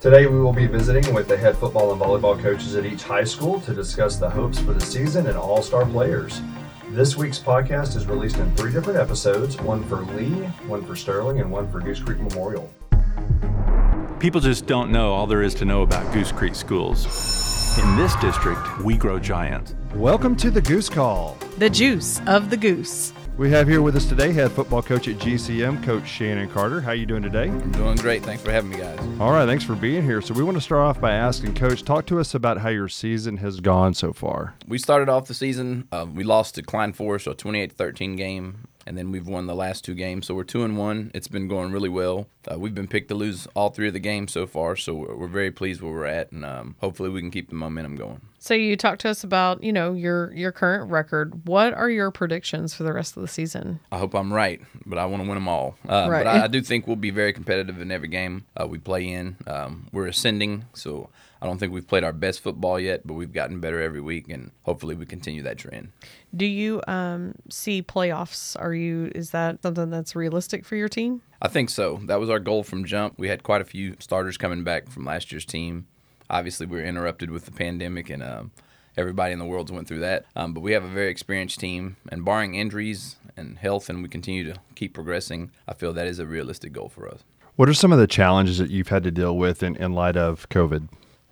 Today we will be visiting with the head football and volleyball coaches at each high school to discuss the hopes for the season and all-star players. This week's podcast is released in three different episodes, one for Lee, one for Sterling, and one for Goose Creek Memorial. People just don't know all there is to know about Goose Creek schools. In this district, we grow giants. Welcome to the Goose Call. The juice of the goose. We have here with us today head football coach at GCM, Coach Shannon Carter. How you doing today? I'm doing great. Thanks for having me, guys. All right, thanks for being here. So we want to start off by asking Coach, talk to us about how your season has gone so far. We started off the season. Uh, we lost to Klein Forest, a 28-13 game, and then we've won the last two games. So we're two and one. It's been going really well. Uh, we've been picked to lose all three of the games so far, so we're, we're very pleased where we're at, and um, hopefully we can keep the momentum going. So you talked to us about, you know, your your current record. What are your predictions for the rest of the season? I hope I'm right, but I want to win them all. Uh, Right. But I, I do think we'll be very competitive in every game uh, we play in. Um, we're ascending, so I don't think we've played our best football yet, but we've gotten better every week, and hopefully we continue that trend. Do you um, see playoffs? Are you is that something that's realistic for your team? I think so. That was our goal from jump. We had quite a few starters coming back from last year's team. Obviously, we were interrupted with the pandemic, and um, everybody in the world's went through that. Um, but we have a very experienced team, and barring injuries and health, and we continue to keep progressing, I feel that is a realistic goal for us. What are some of the challenges that you've had to deal with in, in light of COVID?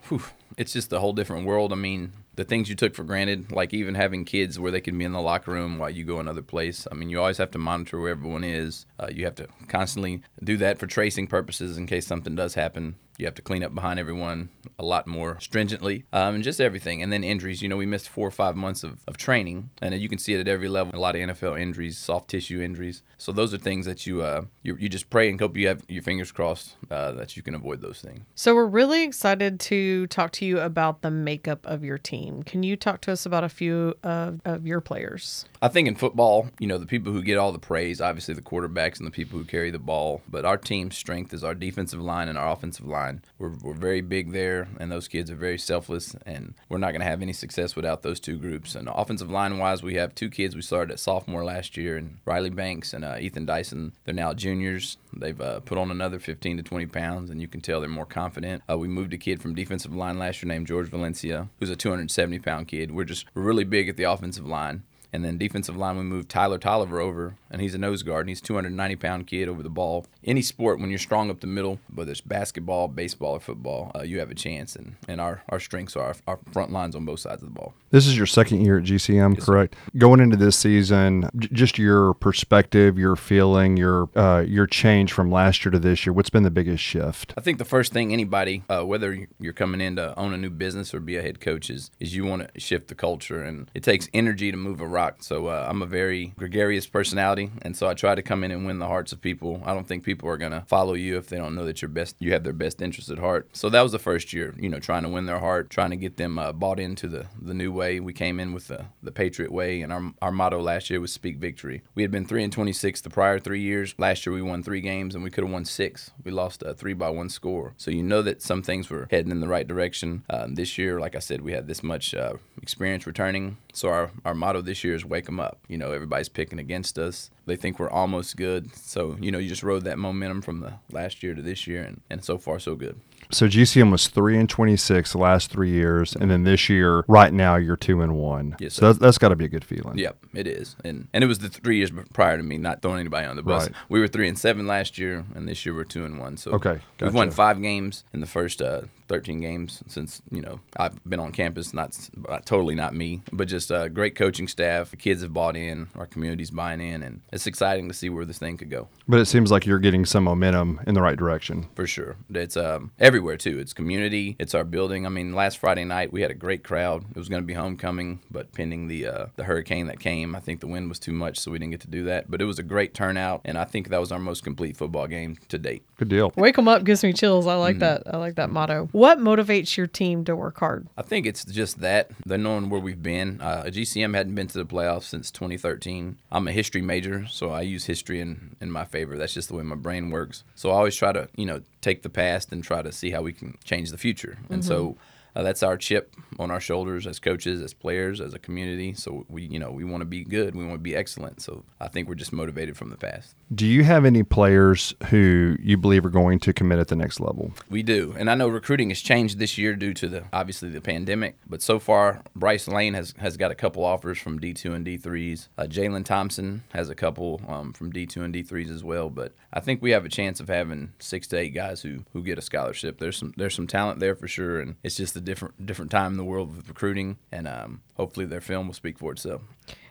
Whew, it's just a whole different world. I mean, the things you took for granted, like even having kids where they can be in the locker room while you go another place. I mean, you always have to monitor where everyone is. Uh, you have to constantly do that for tracing purposes in case something does happen. You have to clean up behind everyone a lot more stringently, um, and just everything. And then injuries. You know, we missed four or five months of, of training, and you can see it at every level. A lot of NFL injuries, soft tissue injuries. So those are things that you uh, you, you just pray and hope you have your fingers crossed uh, that you can avoid those things. So we're really excited to talk to you about the makeup of your team. Can you talk to us about a few of, of your players? I think in football, you know, the people who get all the praise, obviously the quarterbacks and the people who carry the ball. But our team's strength is our defensive line and our offensive line. We're, we're very big there, and those kids are very selfless, and we're not going to have any success without those two groups. And offensive line wise, we have two kids we started at sophomore last year, and Riley Banks and uh, Ethan Dyson. They're now juniors. They've uh, put on another 15 to 20 pounds, and you can tell they're more confident. Uh, we moved a kid from defensive line last year named George Valencia, who's a 270 pound kid. We're just we're really big at the offensive line. And then defensive line, we moved Tyler Tolliver over, and he's a nose guard, and he's a 290 pound kid over the ball. Any sport, when you're strong up the middle, whether it's basketball, baseball, or football, uh, you have a chance. And, and our, our strengths are our, our front lines on both sides of the ball. This is your second year at GCM, correct? Going into this season, j- just your perspective, your feeling, your uh, your change from last year to this year. What's been the biggest shift? I think the first thing anybody, uh, whether you're coming in to own a new business or be a head coach, is, is you want to shift the culture. And it takes energy to move a rock. So uh, I'm a very gregarious personality. And so I try to come in and win the hearts of people. I don't think people are to follow you if they don't know that you're best, you have their best interest at heart. So that was the first year, you know, trying to win their heart, trying to get them uh, bought into the, the new way. We came in with the, the Patriot way. And our, our motto last year was speak victory. We had been 3 and 26 the prior three years. Last year we won three games and we could have won six. We lost uh, three by one score. So you know that some things were heading in the right direction. Um, this year, like I said, we had this much uh, experience returning. So our, our motto this year is wake them up. You know, everybody's picking against us. They think we're almost good. So, you know, you just rode that momentum from the last year to this year, and, and so far, so good. So GCM was three and twenty six the last three years, and then this year, right now, you're two and one. Yes, so that's, that's got to be a good feeling. Yep, it is, and and it was the three years prior to me, not throwing anybody on the bus. Right. We were three and seven last year, and this year we're two and one. So Okay, we've won five games in the first uh, thirteen games since you know I've been on campus. Not, not totally not me, but just a great coaching staff. The kids have bought in, our community's buying in, and it's exciting to see where this thing could go. But it seems like you're getting some momentum in the right direction. for sure. It's um, everywhere too. It's community. It's our building. I mean, last Friday night we had a great crowd. It was going to be homecoming, but pending the uh, the hurricane that came, I think the wind was too much, so we didn't get to do that. But it was a great turnout, and I think that was our most complete football game to date. Good deal. Wake them up gives me chills. I like that. I like that motto. What motivates your team to work hard? I think it's just that the knowing where we've been. Uh, GCM hadn't been to the playoffs since 2013. I'm a history major, so I use history in, in my favor. That's just the way my brain works. So I always try to, you know, take the past and try to see how we can change the future. And so mm-hmm. Uh, that's our chip on our shoulders as coaches, as players, as a community. So we, you know, we want to be good. We want to be excellent. So I think we're just motivated from the past. Do you have any players who you believe are going to commit at the next level? We do, and I know recruiting has changed this year due to the obviously the pandemic. But so far, Bryce Lane has, has got a couple offers from D two and D threes. Uh, Jalen Thompson has a couple um, from D two and D threes as well. But I think we have a chance of having six to eight guys who, who get a scholarship. There's some there's some talent there for sure, and it's just a different different time in the world with recruiting, and um, hopefully their film will speak for itself.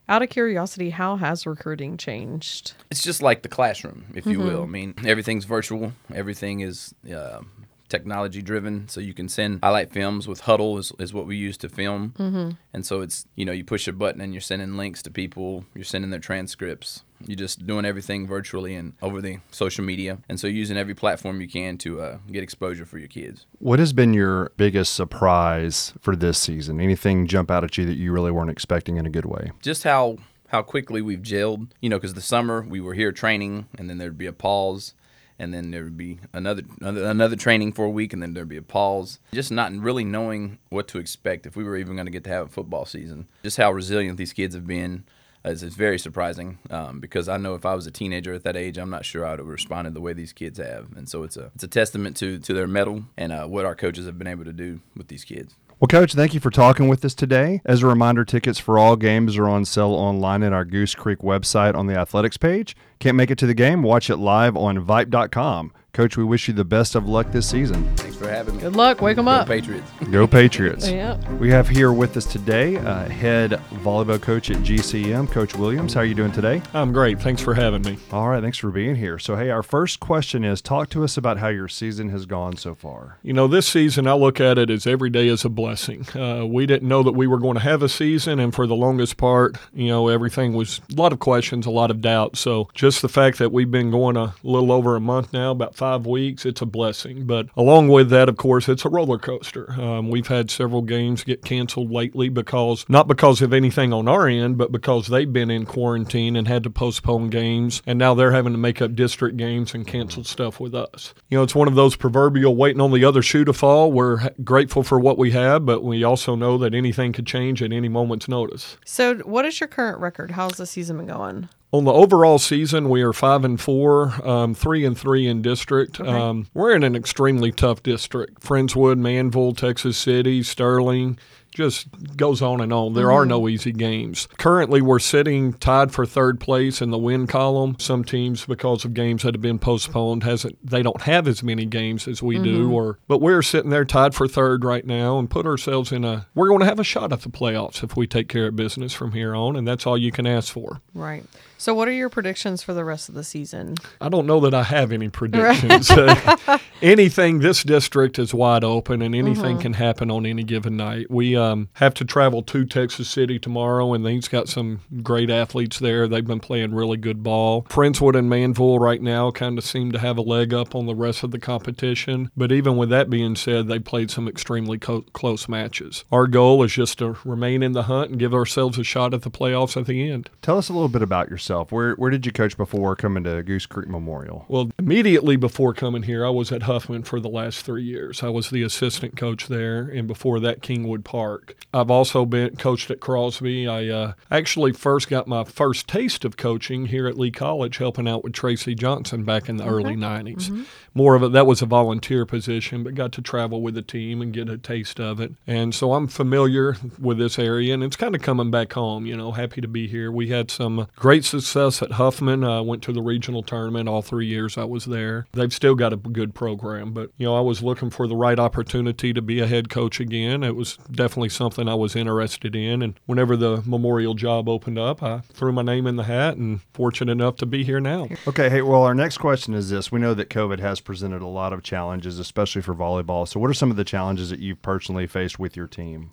Out of curiosity, how has recruiting changed? It's just like the classroom, if you will. I mean, everything's virtual. Everything is uh, technology driven. So you can send highlight films with Hudl is, is what we use to film. Mm-hmm. And so it's, you know, you push a button and you're sending links to people, you're sending their transcripts. You're just doing everything virtually and over the social media. And so using every platform you can to uh, get exposure for your kids. What has been your biggest surprise for this season? Anything jump out at you that you really weren't expecting in a good way? Just how how quickly we've gelled. You know, because the summer we were here training, and then there'd be a pause, and then there would be another, another another training for a week, and then there'd be a pause. Just not really knowing what to expect if we were even going to get to have a football season. Just how resilient these kids have been. Is, is very surprising um, because I know if I was a teenager at that age, I'm not sure I would have responded the way these kids have, and so it's a it's a testament to to their mettle and uh, what our coaches have been able to do with these kids. Well, Coach, thank you for talking with us today. As a reminder, tickets for all games are on sale online at our Goose Creek website on the athletics page. Can't make it to the game? Watch it live on Vype.com. Coach, we wish you the best of luck this season. Thanks for having me. Good luck. Wake them Go up. Patriots. Go Patriots. Yeah. We have here with us today uh, head volleyball coach at GCM, Coach Williams. How are you doing today? I'm great. Thanks for having me. All right, thanks for being here. So, hey, our first question is talk to us about how your season has gone so far. You know, this season, I look at it as every day is a blessing. Uh, we didn't know that we were going to have a season, and for the longest part, you know, everything was a lot of questions, a lot of doubt. So, just the fact that we've been going a little over a month now, about five weeks, it's a blessing. But along with that, of course, it's a roller coaster. Um, we've had several games get canceled lately because not because of anything on our end, but because they've been in quarantine and had to postpone games, and now they're having to make up district games and cancel stuff with us. You know, it's one of those proverbial waiting on the other shoe to fall. We're grateful for what we have, but we also know that anything could change at any moment's notice. So, what is your current record? How's the season been going? On the overall season, we are five and four, um, three and three in district. Um, we're in an extremely tough district: Friendswood, Manvel, Texas City, Sterling. Just goes on and on. There are no easy games. Currently, we're sitting tied for third place in the win column. Some teams, because of games that have been postponed, hasn't they don't have as many games as we do. Or but we're sitting there tied for third right now and put ourselves in a. We're going to have a shot at the playoffs if we take care of business from here on, and that's all you can ask for. Right. So, what are your predictions for the rest of the season? I don't know that I have any predictions. Uh, anything, this district is wide open and anything can happen on any given night. We um, have to travel to Texas City tomorrow, and they've got some great athletes there. They've been playing really good ball. Friendswood and Manvel right now kind of seem to have a leg up on the rest of the competition. But even with that being said, they played some extremely co- close matches. Our goal is just to remain in the hunt and give ourselves a shot at the playoffs at the end. Tell us a little bit about yourself. Where where did you coach before coming to Goose Creek Memorial? Well, immediately before coming here, I was at Huffman for the last three years. I was the assistant coach there, and before that, Kingwood Park. I've also been coached at Crosby. I uh, actually first got my first taste of coaching here at Lee College, helping out with Tracy Johnson back in the early '90s. More of it that was a volunteer position, but got to travel with the team and get a taste of it. And so I'm familiar with this area, and it's kind of coming back home. You know, happy to be here. We had some great success at Huffman. I went to the regional tournament all three years I was there. They've still got a good program, but you know, I was looking for the right opportunity to be a head coach again. It was definitely something I was interested in, and whenever the memorial job opened up, I threw my name in the hat, and fortunate enough to be here now. Okay, hey, well, our next question is this. We know that COVID has presented a lot of challenges, especially for volleyball. So, what are some of the challenges that you've personally faced with your team?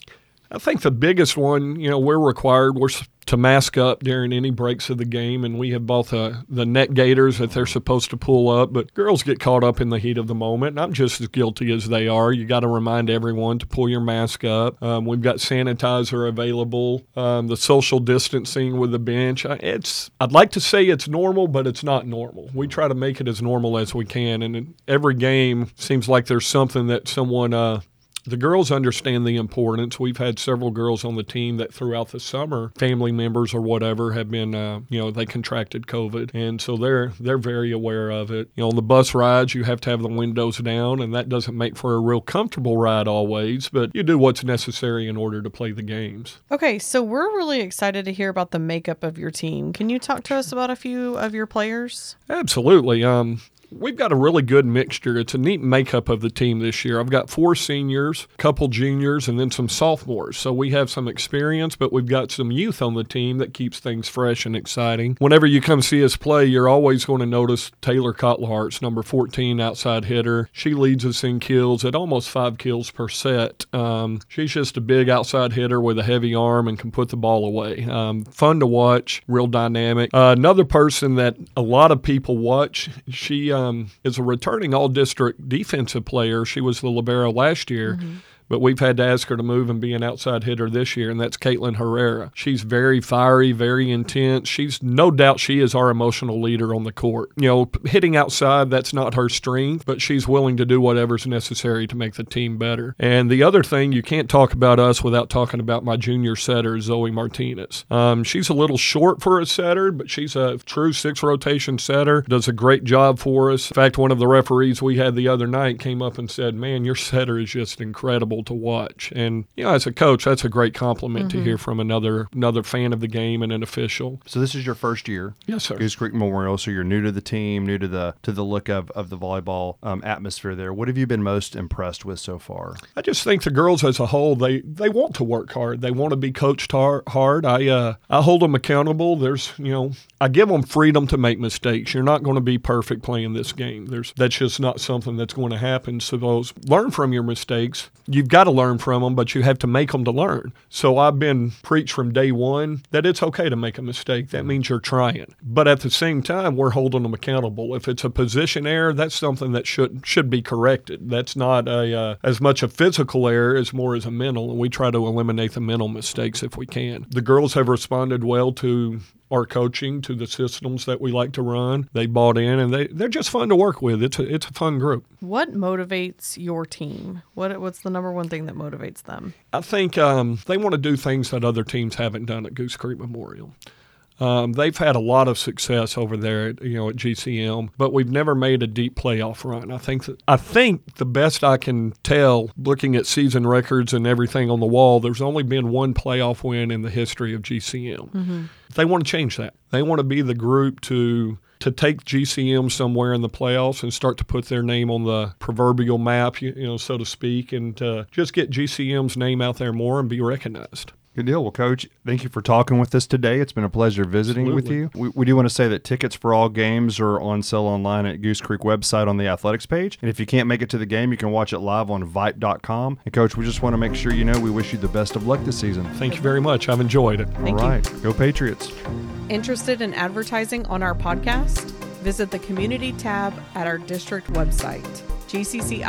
I think the biggest one, you know, we're required we're to mask up during any breaks of the game, and we have both uh, the net gaiters that they're supposed to pull up, but girls get caught up in the heat of the moment. And I'm just as guilty as they are. You got to remind everyone to pull your mask up. Um, we've got sanitizer available. Um, the social distancing with the bench. It's I'd like to say it's normal, but it's not normal. We try to make it as normal as we can, and every game seems like there's something that someone. Uh, The girls understand the importance. We've had several girls on the team that throughout the summer, family members or whatever, have been, uh, you know, they contracted COVID, and so they're they're very aware of it. You know, on the bus rides, you have to have the windows down, and that doesn't make for a real comfortable ride always, but you do what's necessary in order to play the games. Okay, so we're really excited to hear about the makeup of your team. Can you talk to us about a few of your players? Absolutely. Um, we've got a really good mixture. It's a neat makeup of the team this year. I've got four seniors, a couple juniors, and then some sophomores. So we have some experience, but we've got some youth on the team that keeps things fresh and exciting. Whenever you come see us play, you're always going to notice Taylor Cotlarts, number 14 outside hitter. She leads us in kills at almost five kills per set. Um, she's just a big outside hitter with a heavy arm and can put the ball away. Um, fun to watch, real dynamic. Uh, another person that a lot of people watch, she um, is a returning all district defensive player. She was the Libero last year. Mm-hmm but we've had to ask her to move and be an outside hitter this year, and that's Caitlin Herrera. She's very fiery, very intense. She's no doubt she is our emotional leader on the court. You know, hitting outside, that's not her strength, but she's willing to do whatever's necessary to make the team better. And the other thing, you can't talk about us without talking about my junior setter, Zoe Martinez. Um, she's a little short for a setter, but she's a true six rotation setter, does a great job for us. In fact, one of the referees we had the other night came up and said, Man, your setter is just incredible to watch. And you know, as a coach, that's a great compliment mm-hmm. to hear from another another fan of the game and an official. So this is your first year, yes, sir. Goose Creek Memorial. So you're new to the team, new to the to the look of of the volleyball um, atmosphere there. What have you been most impressed with so far? I just think the girls as a whole they they want to work hard. They want to be coached hard. hard. I uh, I hold them accountable. There's you know I give them freedom to make mistakes. You're not going to be perfect playing this game. There's that's just not something that's going to happen. So those learn from your mistakes. You you've got to learn from them, but you have to make them to learn. So I've been preached from day one that it's okay to make a mistake. That means you're trying. But at the same time, we're holding them accountable. If it's a position error, that's something that should should be corrected. That's not a uh, as much a physical error as more as a mental, and we try to eliminate the mental mistakes if we can. The girls have responded well to our coaching to the systems that we like to run. They bought in and they, they're just fun to work with. It's a, it's a fun group. What motivates your team? What What's the number one thing that motivates them? I think um, they want to do things that other teams haven't done at Goose Creek Memorial. Um, they've had a lot of success over there, at, you know, at GCM, but we've never made a deep playoff run. I think that I think the best I can tell, looking at season records and everything on the wall, there's only been one playoff win in the history of GCM. Mm-hmm. They want to change that. They want to be the group to to take GCM somewhere in the playoffs and start to put their name on the proverbial map, you, you know, so to speak, and uh, just get GCM's name out there more and be recognized. Good deal. Well, Coach, thank you for talking with us today. It's been a pleasure visiting Absolutely. with you. We, we, do want to say that tickets for all games are on sale online at Goose Creek website on the athletics page. And if you can't make it to the game, you can watch it live on Vype.com. And, Coach, we just want to make sure you know we wish you the best of luck this season. Thank you very much. I've enjoyed it. Thank all right. You. Go Patriots. Interested in advertising on our podcast? Visit the community tab at our district website, gccisd.net.